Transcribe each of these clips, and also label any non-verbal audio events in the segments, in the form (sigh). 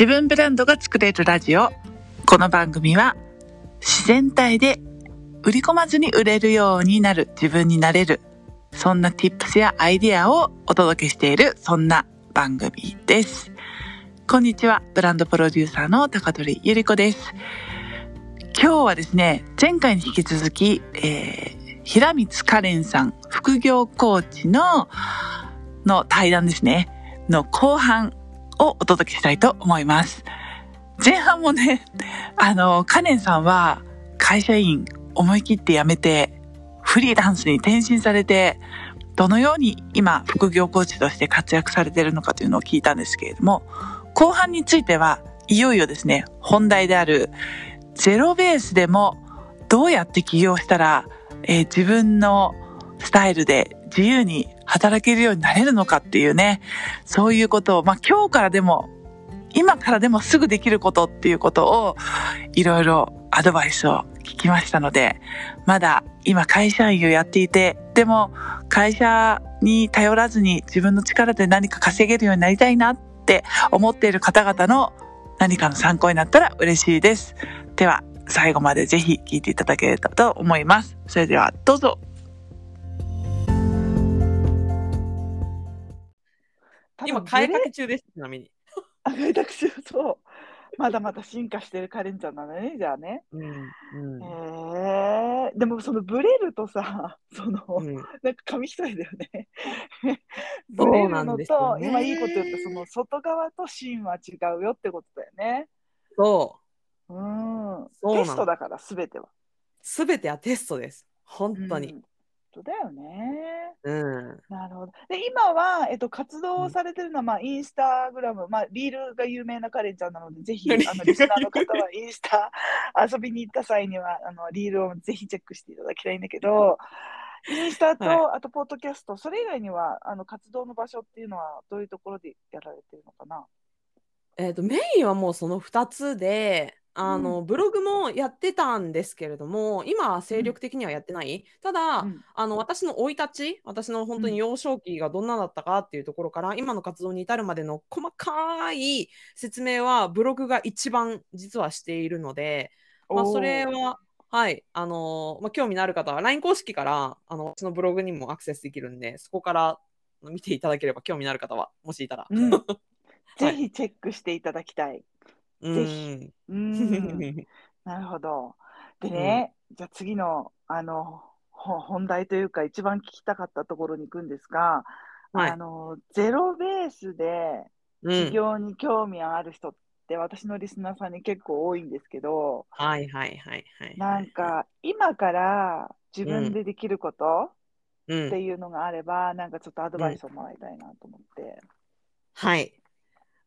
自分ブランドが作れるラジオ。この番組は自然体で売り込まずに売れるようになる自分になれる。そんな tips やアイディアをお届けしているそんな番組です。こんにちは。ブランドプロデューサーの高取ゆり子です。今日はですね、前回に引き続き、えー、平光カレンさん、副業コーチの、の対談ですね、の後半をお届けしたいと思います。前半もね、(laughs) あの、カレンさんは会社員思い切って辞めて、フリーランスに転身されて、どのように今副業コーチとして活躍されてるのかというのを聞いたんですけれども、後半についてはいよいよですね、本題であるゼロベースでもどうやって起業したら、えー自分のスタイルで自由に働けるようになれるのかっていうね、そういうことを、まあ今日からでも、今からでもすぐできることっていうことをいろいろアドバイスを聞きましたので、まだ今会社員をやっていて、でも会社に頼らずに自分の力で何か稼げるようになりたいなって思っている方々の何かの参考になったら嬉しいです。では、最後までぜひ聞いていただければと思います。それでは、どうぞ。今、変えかけ中です、ちなみに。あ、開拓中、そう。まだまだ進化してるカレンちゃんなのね、じゃあね。うん。うんへえでもそのブレるとさ、(laughs) その、うんなんか紙一重だよね。そ (laughs) うブレるのと、ね今いいこと言った、その外側と芯は違うよってことだよね。そううなのテストだから、すべては。う。すべてはテストです。本当に。うん。そうだよね。うん。なるほど。で、今は、えっと、活動をされてるのは、まあ、インスタグラム、まあ、リールが有名なカレンちゃんなので、ぜひ、あの、リスナーの方はインスタ遊びに行った際には、あの、リールをぜひチェックしていただきたいんだけど、インスタと、はあと、ポッドキャスト、それ以外には、あの、活動の場所っていうのは、どういうところでやられてるのかな？えっ、と、メインはもうその2つで、あの、ブログもやってたんですけれども、今は精力的にはやってない。ただ、うんあの、私の生い立ち、私の本当に幼少期がどんなだったかっていうところから、今の活動に至るまでの細かい説明は、ブログが一番実はしているので、まあ、それは、はい、あのまあ、興味のある方は LINE 公式からあの私のブログにもアクセスできるんで、そこから見ていただければ興味のある方は、もしいたら。うん。(laughs) ぜひチェックしていただきたい。うぜん。(laughs) うん。なるほど。でね、じゃあ次の、あの、ほ本題というか、一番聞きたかったところに行くんですが、はいあの、ゼロベースでうん。起業に興味ある人って、私のリスナーさんに結構多いんですけど、はいはいはいはい。なん、か、今から自分でできることうん。っていうのがあれば、なんかちょっとアドバイスをもらいたいなと思って。はい。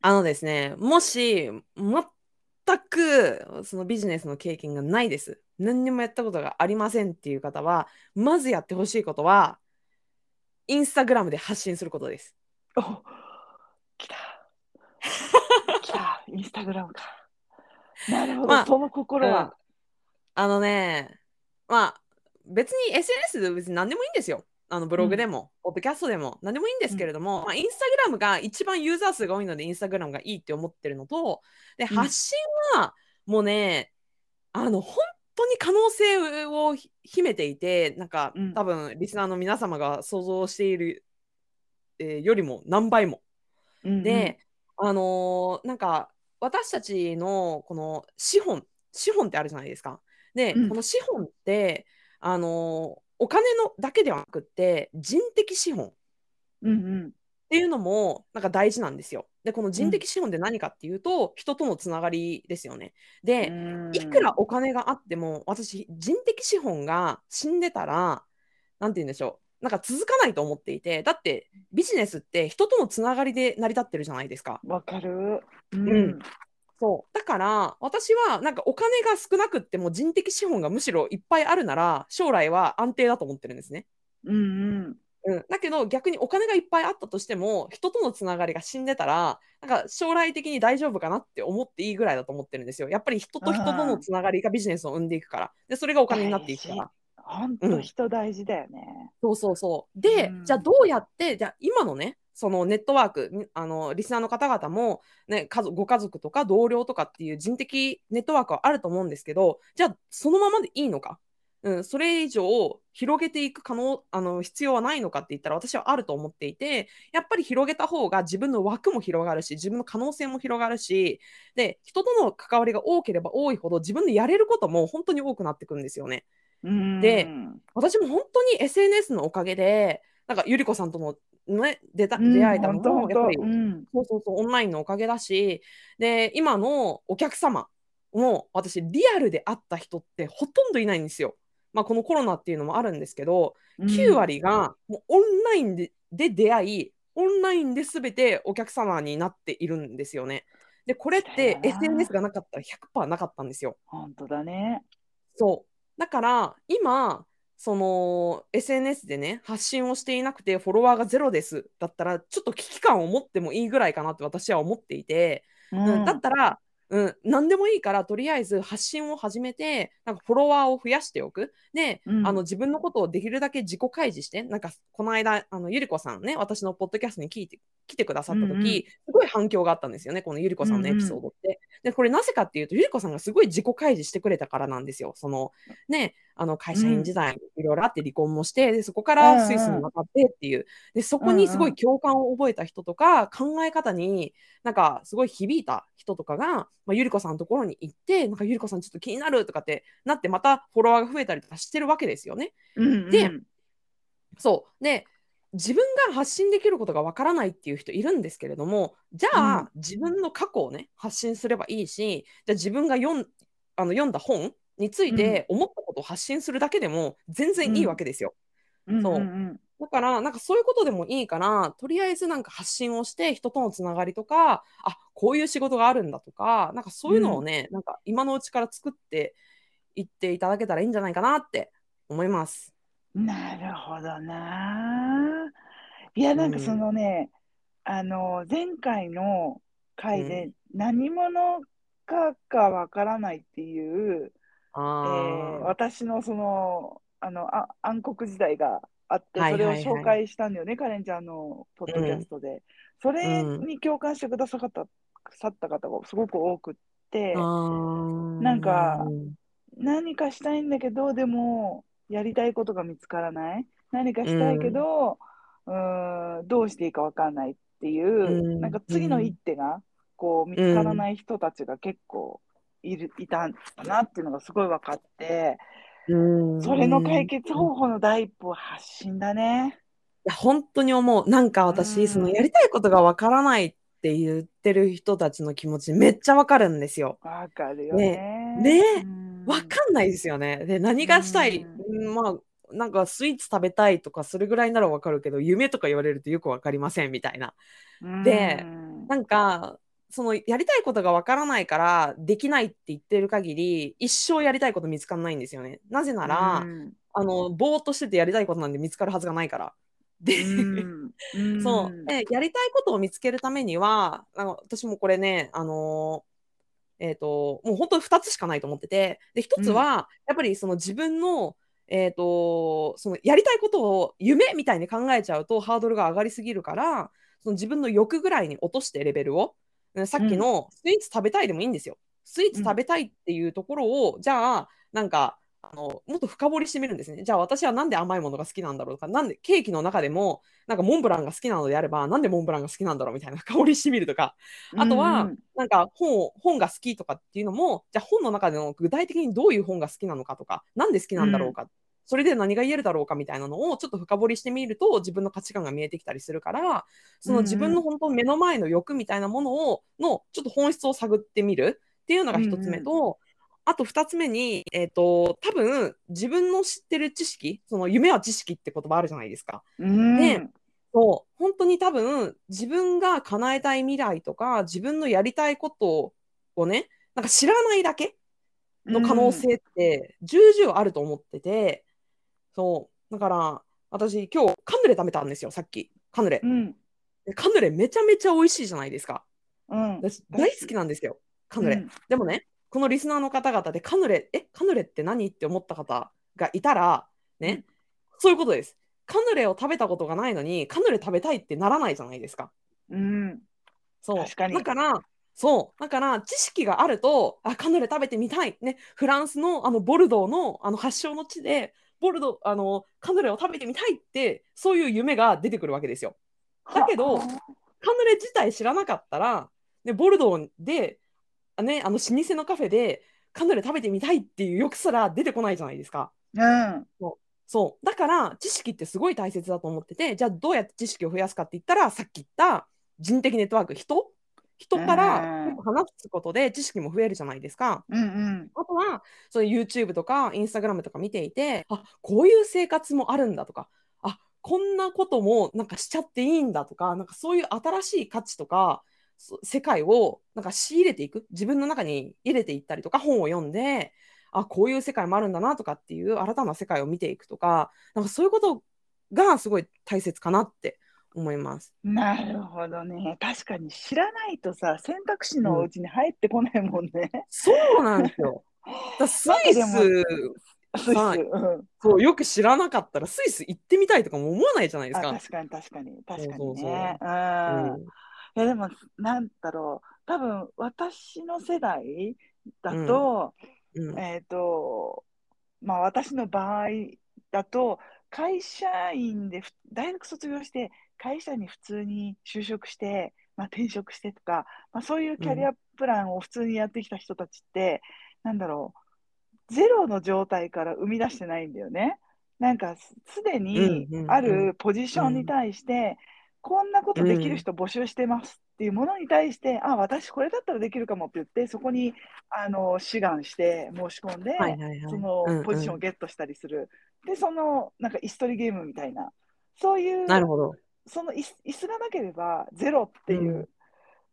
あのですね、もし、全くそのビジネスの経験がないです。何にもやったことがありませんっていう方は、まずやってほしいことは、インスタグラムで発信することです。お来た。(laughs) 来た。インスタグラムか。なるほど、まあその心うんは。あのね、まあ、別に SNS で別に何でもいいんですよ。あのブログでも、ポッドキャストでも何でもいいんですけれども、まあ、インスタグラムが一番ユーザー数が多いので、インスタグラムがいいって思ってるのと、で、うん。発信はもうね、あの、本当に可能性をひ秘めていて、なんか、うん。多分、リスナーの皆様が想像している、えーよりも何倍も。で、あのーなんか私たちのこの資本資本ってあるじゃないですか。で、うん。この資本って、あのーお金のだけではなくって人的資本っうんうんていうのもなんか大事なんですよ。でこの人的資本って何かっていうと、人とのつながりですよね。で、うんいくらお金があっても私人的資本が死んでたらなんて言うんでしょうなんか続かないと思っていてだってビジネスって人とのつながりで成り立ってるじゃないですか。わかる。うんうんそうだから私はなんかお金が少なくっても人的資本がむしろいっぱいあるなら将来は安定だと思ってるんですね。うんうんうん、だけど逆にお金がいっぱいあったとしても人とのつながりが死んでたらなんか将来的に大丈夫かなって思っていいぐらいだと思ってるんですよ。やっぱり人と人とのつながりがビジネスを生んでいくからでそれがお金になっていくから。本当人大事だよね。そうそうそう。で、うんじゃあどうやってじゃあ今のねそのネットワーク、にあのリスナーの方々も、ね、家族ご家族とか同僚とかっていう人的ネットワークはあると思うんですけど、じゃあそのままでいいのか、うん、それ以上広げていく可能あの必要はないのかって言ったら私はあると思っていて、やっぱり広げた方が自分の枠も広がるし、自分の可能性も広がるし、で、人との関わりが多ければ多いほど自分でやれることも本当に多くなってくるんですよね。うんで私も本当に SNS のおかげで、なんかゆりこさんとの、ね、出たうん出会えたのも、やっぱり、うんそうそうそう、オンラインのおかげだし、で、今のお客様も、私、リアルで会った人ってほとんどいないんですよ。まあ、このコロナっていうのもあるんですけど、9割がもうオンラインでで出会い、オンラインで全てお客様になっているんですよね。で、これって SNS がなかったら100%なかったんですよ。本当だね。そう。だから、今、その SNS でね、発信をしていなくて、フォロワーがゼロですだったら、ちょっと危機感を持ってもいいぐらいかなって私は思っていて、ううん、だったら、うん、何でもいいから、とりあえず発信を始めて、なんかフォロワーを増やしておく。で、うんあの自分のことをできるだけ自己開示して、なんかこの間、あのゆりこさんね、私のポッドキャストに聞いて来てくださった時、うんうんすごい反響があったんですよね、このゆりこさんのエピソードって。で、これなぜかっていうと、ゆりこさんがすごい自己開示してくれたからなんですよ。そのね、あの会社員時代いろいろあって離婚もして、でそこからスイスに渡ってっていう、でそこにすごい共感を覚えた人とか、考え方になんかすごい響いた人とかが、まあ、ゆりこさんのところに行って、なんかゆりこさんちょっと気になるとかってなって、またフォロワーが増えたりとかしてるわけですよね。うんでそう。で、自分が発信できることがわからないっていう人いるんですけれども、じゃあ、うん。自分の過去をね、発信すればいいし、じゃあ自分が読んあの読んだ本について思ったことを発信するだけでも全然いいわけですよ。うんそうん。だから、なんかそういうことでもいいから、とりあえずなんか発信をして、人とのつながりとか、あこういう仕事があるんだとか、なんかそういうのをね、なんか今のうちから作っていっていただけたらいいんじゃないかなって思います。なるほどな。いや、なんかそのね、あの、前回の回で何者かかわからないっていう、えあー。ー私のその、あの、あ暗黒時代があって、それをはいはい。はい紹介したんだよね、カレンちゃんのポッドキャストで。それに共感してくださったさった方がすごく多くって、なんか何かしたいんだけど、でも、やりたいことが見つからない。何かしたいけど、うーん、どうしていいかわかんないっていう、うん。なんか次の一手が、こう、見つからない人たちが結構いる、いたんだなっていうのがすごい分かって、うんそれの解決方法の第一歩は発信だね。いや本当に思う。なんか私、うんそのやりたいことがわからないって言ってる人たちの気持ちめっちゃわかるんですよ。わかるよね。ねうんわかんないですよね。で、何がしたい、まあ、なんかスイーツ食べたいとか、それぐらいならわかるけど、夢とか言われるとよくわかりませんみたいな。でうんなんか、そのやりたいことがわからないから、できないって言ってる限り、一生やりたいこと見つかんないんですよね。なぜなら、うんあの、ぼーっとしててやりたいことなんで見つかるはずがないから。で、うんそう。で、やりたいことを見つけるためには、あの私もこれね、あのーえっ、と、もう本当に2つしかないと思ってて、で、1つは、やっぱりその自分の、えっ、と、そのやりたいことを夢みたいに考えちゃうとハードルが上がりすぎるから、その自分の欲ぐらいに落としてレベルを、うんさっきのスイーツ食べたいでもいいんですよ。スイーツ食べたいっていうところを、じゃあ、なんか、あのもっと深掘りしてみるんですね。じゃあ私はなんで甘いものが好きなんだろうとか、なんでケーキの中でもなんかモンブランが好きなのであれば、なんでモンブランが好きなんだろうみたいな深掘りしてみるとか、あとはうんなんか本を本が好きとかっていうのも、じゃあ本の中での具体的にどういう本が好きなのかとか、なんで好きなんだろうか、それで何が言えるだろうかみたいなのをちょっと深掘りしてみると自分の価値観が見えてきたりするから、その自分の本当目の前の欲みたいなものをのちょっと本質を探ってみるっていうのが一つ目と、あと二つ目に、えっ、と、多分自分の知ってる知識、その夢は知識って言葉あるじゃないですか。うん。ねそう、本当に多分自分が叶えたい未来とか、自分のやりたいことをね、なんか知らないだけの可能性って重々あると思ってて、そう、だから私今日カヌレ食べたんですよ、さっき。カヌレう。んでカヌレめちゃめちゃ美味しいじゃないですか。うん私大好きなんですよ、カヌレ。うんでもね、このリスナーの方々でカヌレ、え、カヌレって何って思った方がいたら、ね、そういうことです。カヌレを食べたことがないのにカヌレ食べたいってならないじゃないですか。うん。そうだからそうだから知識があるとあカヌレ食べてみたい、ね、フランスのあのボルドーのあの発祥の地でボルドーあのカヌレを食べてみたいってそういう夢が出てくるわけですよ。だけどはカヌレ自体知らなかったら、ね、ボルドーで、あね、あの老舗のカフェでカヌレ食べてみたいっていう欲すら出てこないじゃないですか。うん。そうだから知識ってすごい大切だと思っててじゃあどうやって知識を増やすかって言ったらさっき言った人的ネットワーク人人からうん話すことで知識も増えるじゃないですか。うんうん。あとはそういう YouTube とか Instagram とか見ていてあこういう生活もあるんだとかあこんなこともなんかしちゃっていいんだとかなんかそういう新しい価値とかそ世界をなんか仕入れていく自分の中に入れていったりとか本を読んであこういう世界もあるんだなとかっていう新たな世界を見ていくとかなんかそういうことがすごい大切かなって思います。なるほどね。確かに知らないとさ、選択肢のうちに入ってこないもんね。そうなんですよ。(laughs) スイススイス。はいうん。そうよく知らなかったらスイス行ってみたいとかも思わないじゃないですあ、か。確かに確かに。確かにね。う。うんんいやでも、なんだろう。多分、私の世代だと、うんえっと、まあ私の場合だと、会社員でふ大学卒業して、会社に普通に就職して、まあ、転職してとか、まあ、そういうキャリアプランを普通にやってきた人たちって、なんだろう、ゼロの状態から生み出してないんだよね。なんかすすでにうんうんうんあるポジションに対して、こんなことできる人募集してますっていうものに対して、あ、私これだったらできるかもって言って、そこにあの志願して申し込んで、はいはいはいそのうんうんポジションをゲットしたりする。で、そのなんか椅子取りゲームみたいな、そういう、なるほど。その椅子椅子がなければゼロっていうう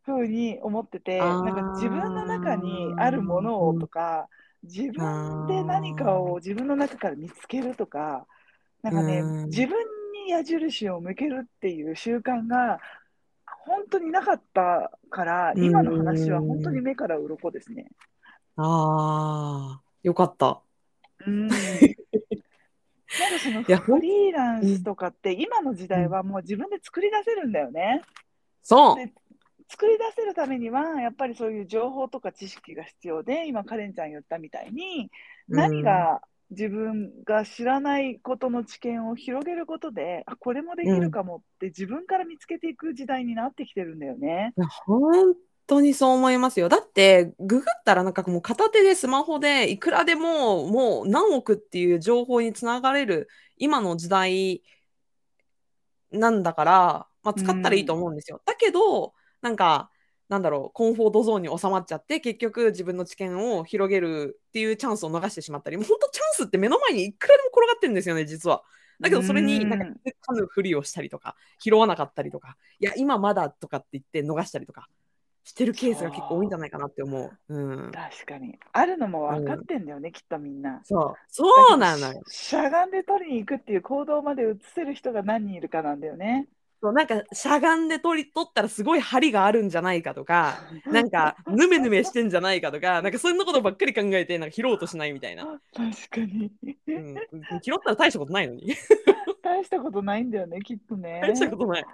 ふうに思ってて、あーなんか自分の中にあるものをとか、自分で何かを自分の中から見つけるとか、なんかね、うん自分に矢印を向けるっていう習慣が本当になかったから、うん今の話は本当に目から鱗ですね。ああ、よかった。うん。(laughs) なんかそのフリーランスとかって今の時代はもう自分で作り出せるんだよね。そう。で作り出せるためにはやっぱりそういう情報とか知識が必要で今カレンちゃん言ったみたいに何が自分が知らないことの知見を広げることであこれもできるかもって自分から見つけていく時代になってきてるんだよね。本当にそう思いますよ。だって、ググったらなんかもう片手でスマホでいくらでももう何億っていう情報につながれる今の時代なんだから、まあ、使ったらいいと思うんですよ。だけど、なんか、なんだろう、コンフォートゾーンに収まっちゃって、結局自分の知見を広げるっていうチャンスを逃してしまったり、もう本当チャンスって目の前にいくらでも転がってるんですよね、実は。だけどそれになんかうんかぬふりをしたりとか、拾わなかったりとか、いや、今まだとかって言って逃したりとかしてるケースが結構多いんじゃないかなって思う。うん。確かにあるのも分かってんだよね、きっとみんな。そう。そうなのよ。しゃがんで取りに行くっていう行動まで移せる人が何人いるかなんだよね。そうなんかしゃがんで取り取ったらすごい針があるんじゃないかとか、(laughs) なんかぬめぬめしてんじゃないかとか、なんかそんなことばっかり考えてなんか拾おうとしないみたいな。確かに。うん、拾ったら大したことないのに。(laughs) 大したことないんだよね、きっとね。(laughs) 大したことない。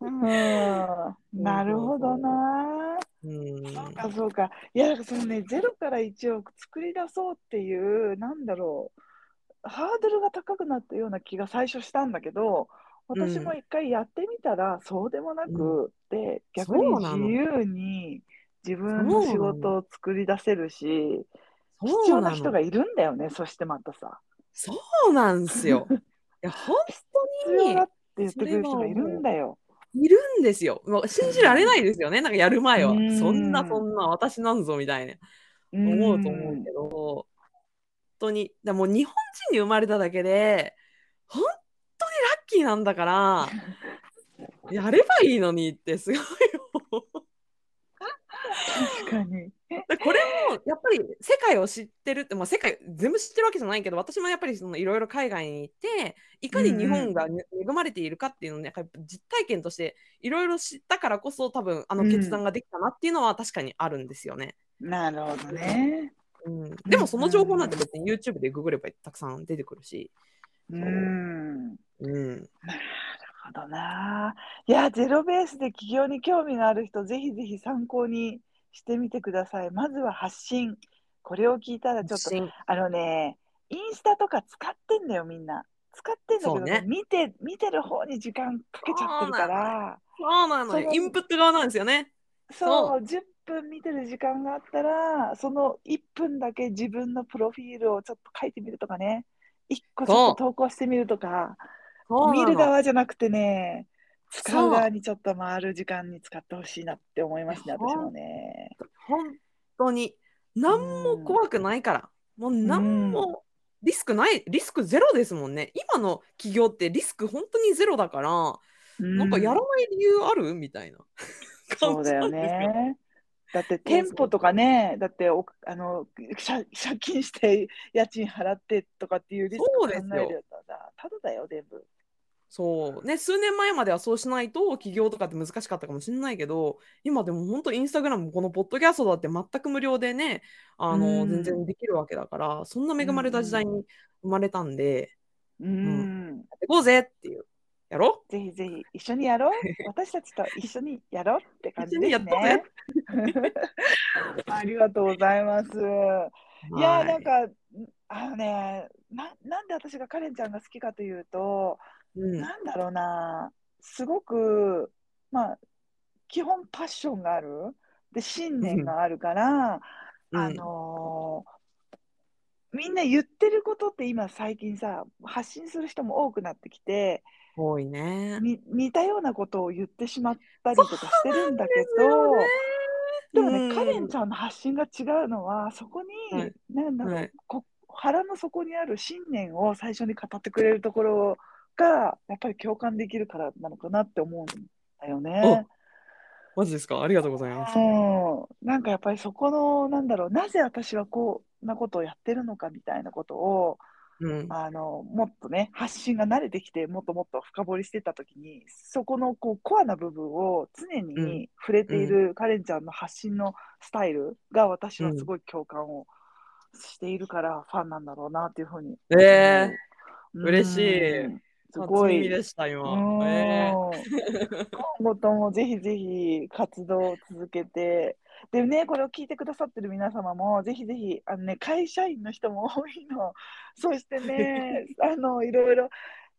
うん、なるほどな。うん。そうか、そうか。いや、そのね、0から1を作り出そうっていう、なんだろう、ハードルが高くなったような気が最初したんだけど、私も一回やってみたら、そうでもなくて、逆に自由に自分の仕事を作り出せるし、必そうな要な人がの。いるんだよね、そしてまたさ。そうなんですよ。いや、本当に (laughs) 必要だって言ってくれる人がいるんだよ。いるんですよ。もう信じられないですよね。なんかやる前はう。んそんなそんな私なんぞみたいな思うと思うけど、本当に、だもう日本人に生まれただけで、本当にラッキーなんだから、(laughs) やればいいのにってすごい。確かに。だこれもやっぱり世界を知ってるって、まあ、世界全部知ってるわけじゃないけど私もやっぱりそのいろいろ海外に行っていかに日本がね恵まれているかっていうのをねやっぱ実体験としていろいろ知ったからこそ多分あの決断ができたなっていうのは確かにあるんですよね。なるほどね。うん、でもその情報なんて別に YouTube でググればたくさん出てくるし、うん。うん。なるほどな。いや、ゼロベースで起業に興味がある人、ぜひぜひ参考にしてみてください。まずは発信。これを聞いたらちょっと、信あのね、インスタとか使ってんだよ、みんな。使ってんだけどね見て、見てる方に時間かけちゃってるから、そうなのよ。そのインプット側なんですよね。そう、10分見てる時間があったら、その1分だけ自分のプロフィールをちょっと書いてみるとかね、1個ちょっと投稿してみるとか、見る側じゃなくてね、使そうう側にちょっと回る時間に使ってほしいなって思いますね、私もね。本当に。何も怖くないから。もう何もリスクない、リスクゼロですもんね。今の企業ってリスク本当にゼロだから、なんかやらない理由あるみたいな。そうだよね。(laughs) だって店舗とかね、だっておあの借借金して家賃払ってとかっていうリスク考えるとさ、ただだよ、全部。そうね数年前まではそうしないと起業とかって難しかったかもしれないけど今でも本当インスタグラムこのポッドキャストだって全く無料でねあの、うん全然できるわけだからそんな恵まれた時代に生まれたんで、うん。やってこうぜっていうやろぜひぜひ一緒にやろう。(laughs) 私たちと一緒にやろうって感じですね。(laughs) ありがとうございます。いやーなんか、あのねな、なんで私がカレンちゃんが好きかというと、うん。なんだろうな、すごく、まあ、基本パッションがある、で、信念があるから、うん。あのーみんな言ってることって今最近さ、発信する人も多くなってきて、多いね。に似たようなことを言ってしまったりとかしてるんだけど、でもね、カレンちゃん。の発信が違うのは、そこに、はい。なんだろう、はい。こ腹の底にある信念を最初に語ってくれるところが、やっぱり共感できるからなのかなって思うんだよね。マジですか？ありがとうございます。うん、なんかやっぱりそこの、なんだろう、なぜ私はこんなことをやってるのかみたいなことを、うん。あのもっとね、発信が慣れてきて、もっともっと深掘りしてたときに、そこのこうコアな部分を常うんに触れているカレンちゃんの発信のスタイルが私はすごい共感をしているから、ファンなんだろうなっていうふうに。えうん嬉しいうんすー、ごい。でした、う今。んえ今後ともぜひぜひ活動を続けて、でね、これを聞いてくださってる皆様も、ぜひぜひ、あのね、会社員の人も多いの。そしてね、(laughs) あの、いろいろ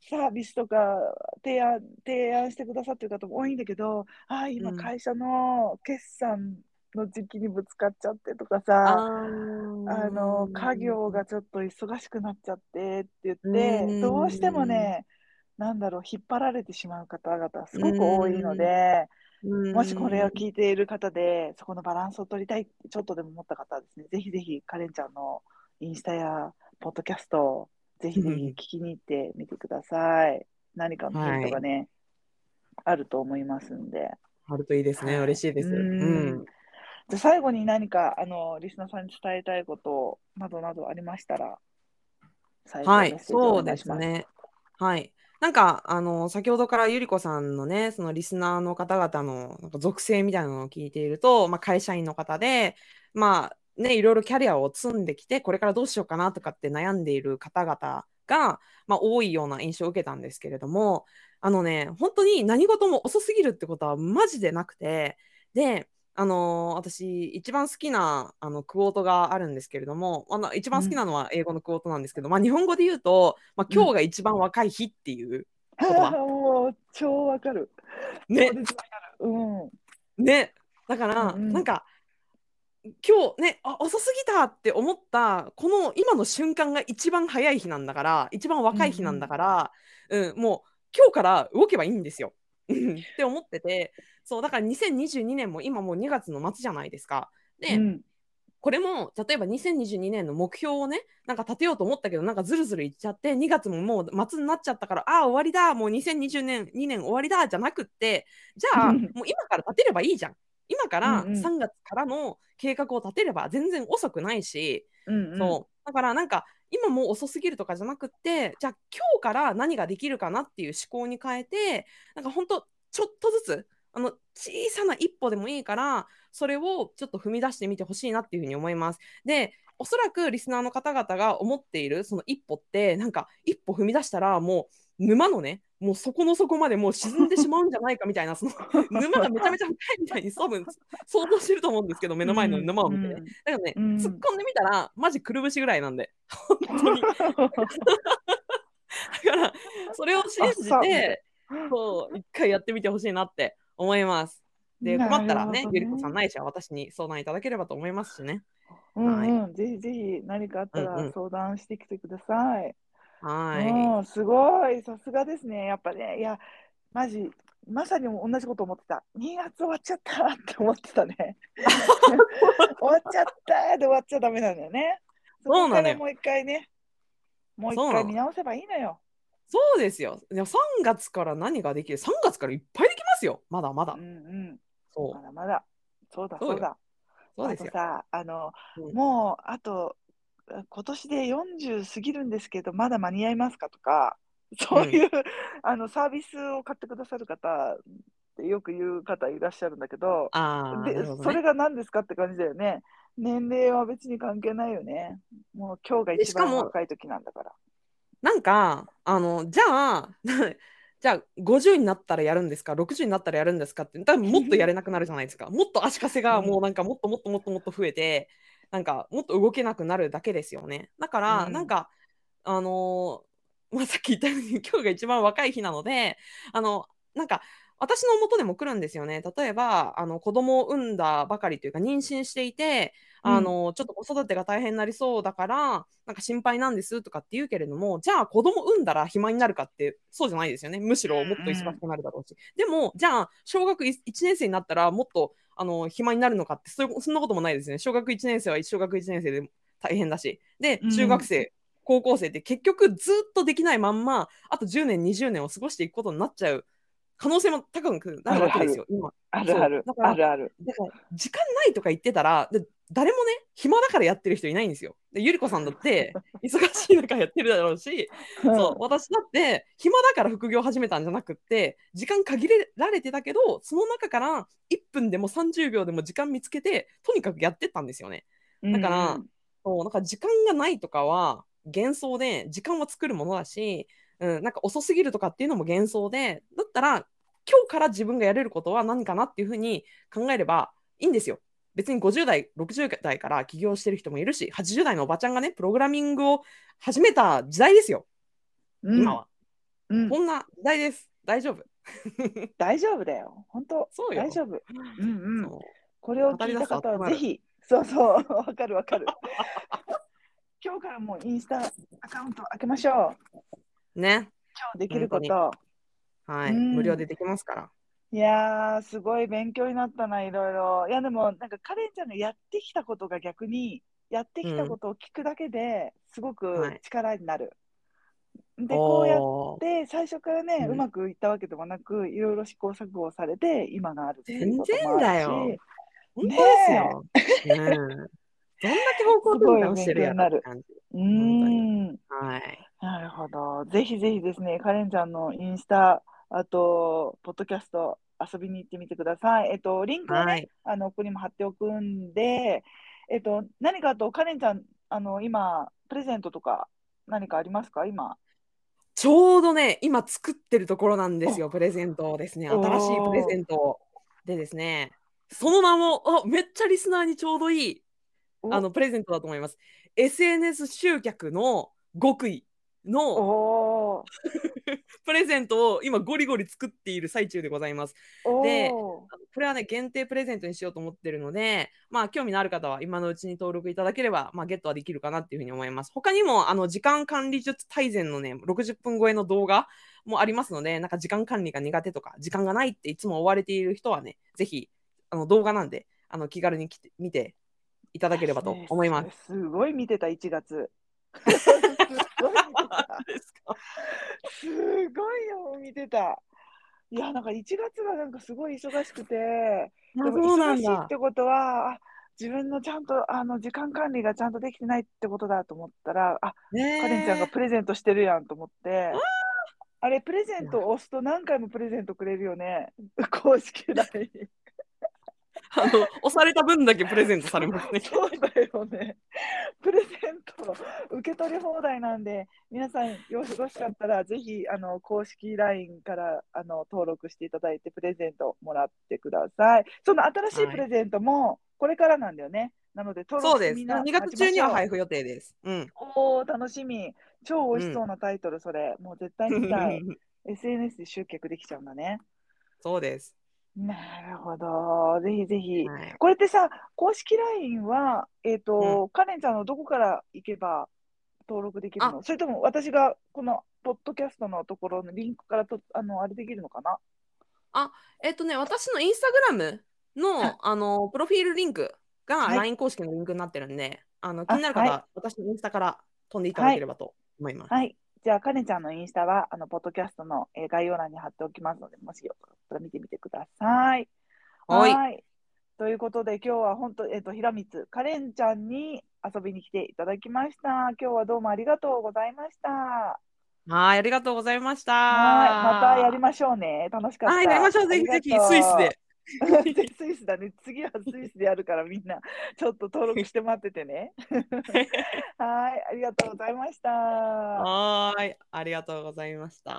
サービスとか提案、提案してくださってる方も多いんだけど、ああ、今うん会社の決算の時期にぶつかっちゃってとかー、さ、ああの家業がちょっと忙しくなっちゃってって言って、うんどうしてもね、なんだろう、引っ張られてしまう方々、すごく多いので、もしこれを聞いている方で、そこのバランスを取りたいってちょっとでも思った方はですね、ぜひぜひカレンちゃんのインスタやポッドキャストをぜひぜひ聞きに行ってみてください。何かのヒントがね、あると思いますんで。あるといいですね。はい嬉しいです。ううんん。じゃあ最後に何かあのリスナーさんに伝えたいことなどなどありましたら、最後はいそうで願いします。すね。はい。なんか、あの、先ほどからゆりこさんのね、そのリスナーの方々のなんか属性みたいなのを聞いていると、まあ、会社員の方で、まあ、ね、いろいろキャリアを積んできて、これからどうしようかなとかって悩んでいる方々が、まあ、多いような印象を受けたんですけれども、あのね、本当に何事も遅すぎるってことはマジでなくて、で、あのー私、一番好きなあのクォートがあるんですけれども、あの一番好きなのは英語のクォートなんですけど、まあ、日本語で言うと、まあ、今日が一番若い日っていう、言葉。もう超わかる。ね。ね、だから、うんうん。なんか、今日ね、あ、遅すぎたって思った、この今の瞬間が一番早い日なんだから、一番若い日なんだから、うん、もう今日から動けばいいんですよ。うん。って思ってて、そう、だから2022年も今もう2月の末じゃないですか。で、うん。これも例えば2022年の目標をねなんか立てようと思ったけどなんかずるずるいっちゃって2月ももう末になっちゃったからああ終わりだもう2020年2年終わりだじゃなくってじゃあうん。もう今から立てればいいじゃん。今からうんうん3月からの計画を立てれば全然遅くないし、うんうんそう。だからなんか今もう遅すぎるとかじゃなくってじゃあ今日から何ができるかなっていう思考に変えてなんか本当ちょっとずつあの小さな一歩でもいいからそれをちょっと踏み出してみてほしいなっていうふうに思います。でおそらくリスナーの方々が思っているその一歩ってなんか一歩踏み出したらもう沼のねもうそこの底までもう沈んでしまうんじゃないかみたいなその沼がめちゃめちゃ深いみたいに多分想像してると思うんですけど目の前の沼を見てね、うんだからね、うん。突っ込んでみたらマジくるぶしぐらいなんで。本当に。(laughs) だからそれを信じあてそう一回やってみてほしいなって思います。で困ったらねねゆりこさんないしは私に相談いただければと思いますしね。うんうん、ぜひぜひ何かあったうんうん。ら相談してきてください。はい、うん、すごい、さすがですね。やっぱね、いや、マジ、まさに同じこと思ってた。2月終わっちゃったって思ってたね。(laughs) 終わっちゃったで終わっちゃダメなんだよね。そそうなのよ。こからもう一回ね、もう一回見直せばいいのよ。そうですよ。でも3月から何ができる？3月からいっぱいできますよまだまだうんうん、そうまだまだ。そうだ、そうだ。そうですよあとさ、あの、うんもうあと今年で40過ぎるんですけど、まだ間に合いますかとか、そういう、あのサービスを買ってくださる方ってよく言う方いらっしゃるんだけど、でねそれが何ですかって感じだよね。年齢は別に関係ないよね。もう今日が一番若い時なんだから。なんかあのじゃあじゃあ50になったらやるんですか？60になったらやるんですかって。多分もっとやれなくなるじゃないですか。(laughs) もっと足かせがもうなんかもっともっともっともっと増えてなんかもっと動けなくなるだけですよね。だから、うん。なんかあのーまあ、さっき言ったように今日が一番若い日なのであのなんか私の元でも来るんですよね。例えばあの子供を産んだばかりというか妊娠していてあの、ちょっと子育てが大変になりそうだからなんか心配なんですとかって言うけれどもじゃあ子供産んだら暇になるかってそうじゃないですよね。むしろもっと忙しくなるだろうし、でもじゃあ小学1年生になったらもっとあの暇になるのかってそそんなこともないですね。小学1年生は小学1年生で大変だし。でうん。中学生、高校生って結局ずっとできないまんまあと10年20年を過ごしていくことになっちゃう可能性も高くなるわけですよ今あるあるそうだからあるある。だから時間ないとか言ってたらで誰もね暇だからやってる人いないんですよ。でゆりこさんだって (laughs) 忙しい中やってるだろうしそう私だって暇だから副業始めたんじゃなくって時間限られてたけどその中から1分でも30秒でも時間見つけてとにかくやってったんですよね。だからうんそうなんか時間がないとかは幻想で時間は作るものだし、うん、なんか遅すぎるとかっていうのも幻想でだったら今日から自分がやれることは何かなっていうふうに考えればいいんですよ。別に50代60代から起業してる人もいるし80代のおばちゃんがねプログラミングを始めた時代ですようん今は、うんこんな時代です大丈夫、(laughs) 大丈夫だよ。本当そうよ大丈夫。うんうん。これを聞いた方はぜひ、そうそう、わかるわかる。(laughs) 今日からもうインスタアカウント開けましょう。ね。今日できるこ本と。はい、うん。無料でできますから。いやー、すごい勉強になったな、いろいろ。いや、でも、なんかカレンちゃんがやってきたことが逆に、やってきたことを聞くだけですごくはい。力になる。で、こうやって、最初からね、うん。うまくいったわけでもなく、いろいろ試行錯誤をされて、今がある全然だよ。本当ですよ、うん、(laughs) どんだけ方向転換してるやろって感じ。うーん。はいなるほど。ぜひぜひですね、カレンちゃんのインスタ、あと、ポッドキャスト、遊びに行ってみてください。えっと、リンクをね、はいあの、ここにも貼っておくんで、えっと、何かあと、カレンちゃん、あの、今、プレゼントとか、何かありますか？今。ちょうどね、今作ってるところなんですよ、プレゼントをですね。お新しいプレゼントをでですね、その名も、あめっちゃリスナーにちょうどいいおあのプレゼントだと思います。SNS 集客の極意の (laughs) プレゼントを今ゴリゴリ作っている最中でございます。でこれはね、限定プレゼントにしようと思ってるので、まあ、興味のある方は今のうちに登録いただければ、まあ、ゲットはできるかなっていうふうに思います。他にも、あの、時間管理術大全のね、60分超えの動画もありますので、なんか時間管理が苦手とか、時間がないっていつも追われている人はね、ぜひ、あの、動画なんで、あの、気軽に来て見ていただければと思います。す。すごい見てた、1月。(laughs) ですか？すごいよ、見てた。いや、なんか1月はなんかすごい忙しくて、あでも忙しいっ。てことは、あ自分のちゃんとあの時間管理がちゃんとできてないってことだと思ったら、あ、ねえカレンちゃんがプレゼントしてるやんと思って、あれ、プレゼントを押すと何回もプレゼントくれるよね、(laughs) 公式 LINE。あの押された分だけプレゼントされますね。そうだよね。プレゼント受け取り放題なんで、皆さんよろしかったら、ぜひあの公式 LINE からあの登録していただいて、プレゼントもらってください。その新しいプレゼントもこれからなんだよね。なので、登そうです。録みんな2月中には配布予定です。うん。おー、楽しみ。超美味しそうなタイトル、それ。もう絶対見たい。(laughs) SNS で集客できちゃうんだね。そうです。なるほど。ぜひぜひ。はいこれってさ、公式 LINE は、えっ、と、カレンちゃんのどこから行けば登録できるの？それとも私がこのポッドキャストのところのリンクからと、あの、あれできるのかな？えっとね、私のインスタグラムの、あのプロフィールリンクがはい LINE 公式のリンクになってるんで、あの気になる方、はい私のインスタから飛んでいただければと思います。はい。じゃあ、カレンちゃんのインスタは、あの、ポッドキャストの、えー概要欄に貼っておきますので、もしよかったら見てみてください。はいということで、今日は本当、えっ、と、平光カレンちゃんに遊びに来ていただきました。今日はどうもありがとうございました。はい、ありがとうございました。はい、またやりましょうね。楽しかった。はい、やりましょう。ぜひぜひ、スイスで。。(laughs) スイスだね。次はスイスでやるからみんなちょっと登録して待っててね。(laughs) はい、ありがとうございました。はーい、ありがとうございました。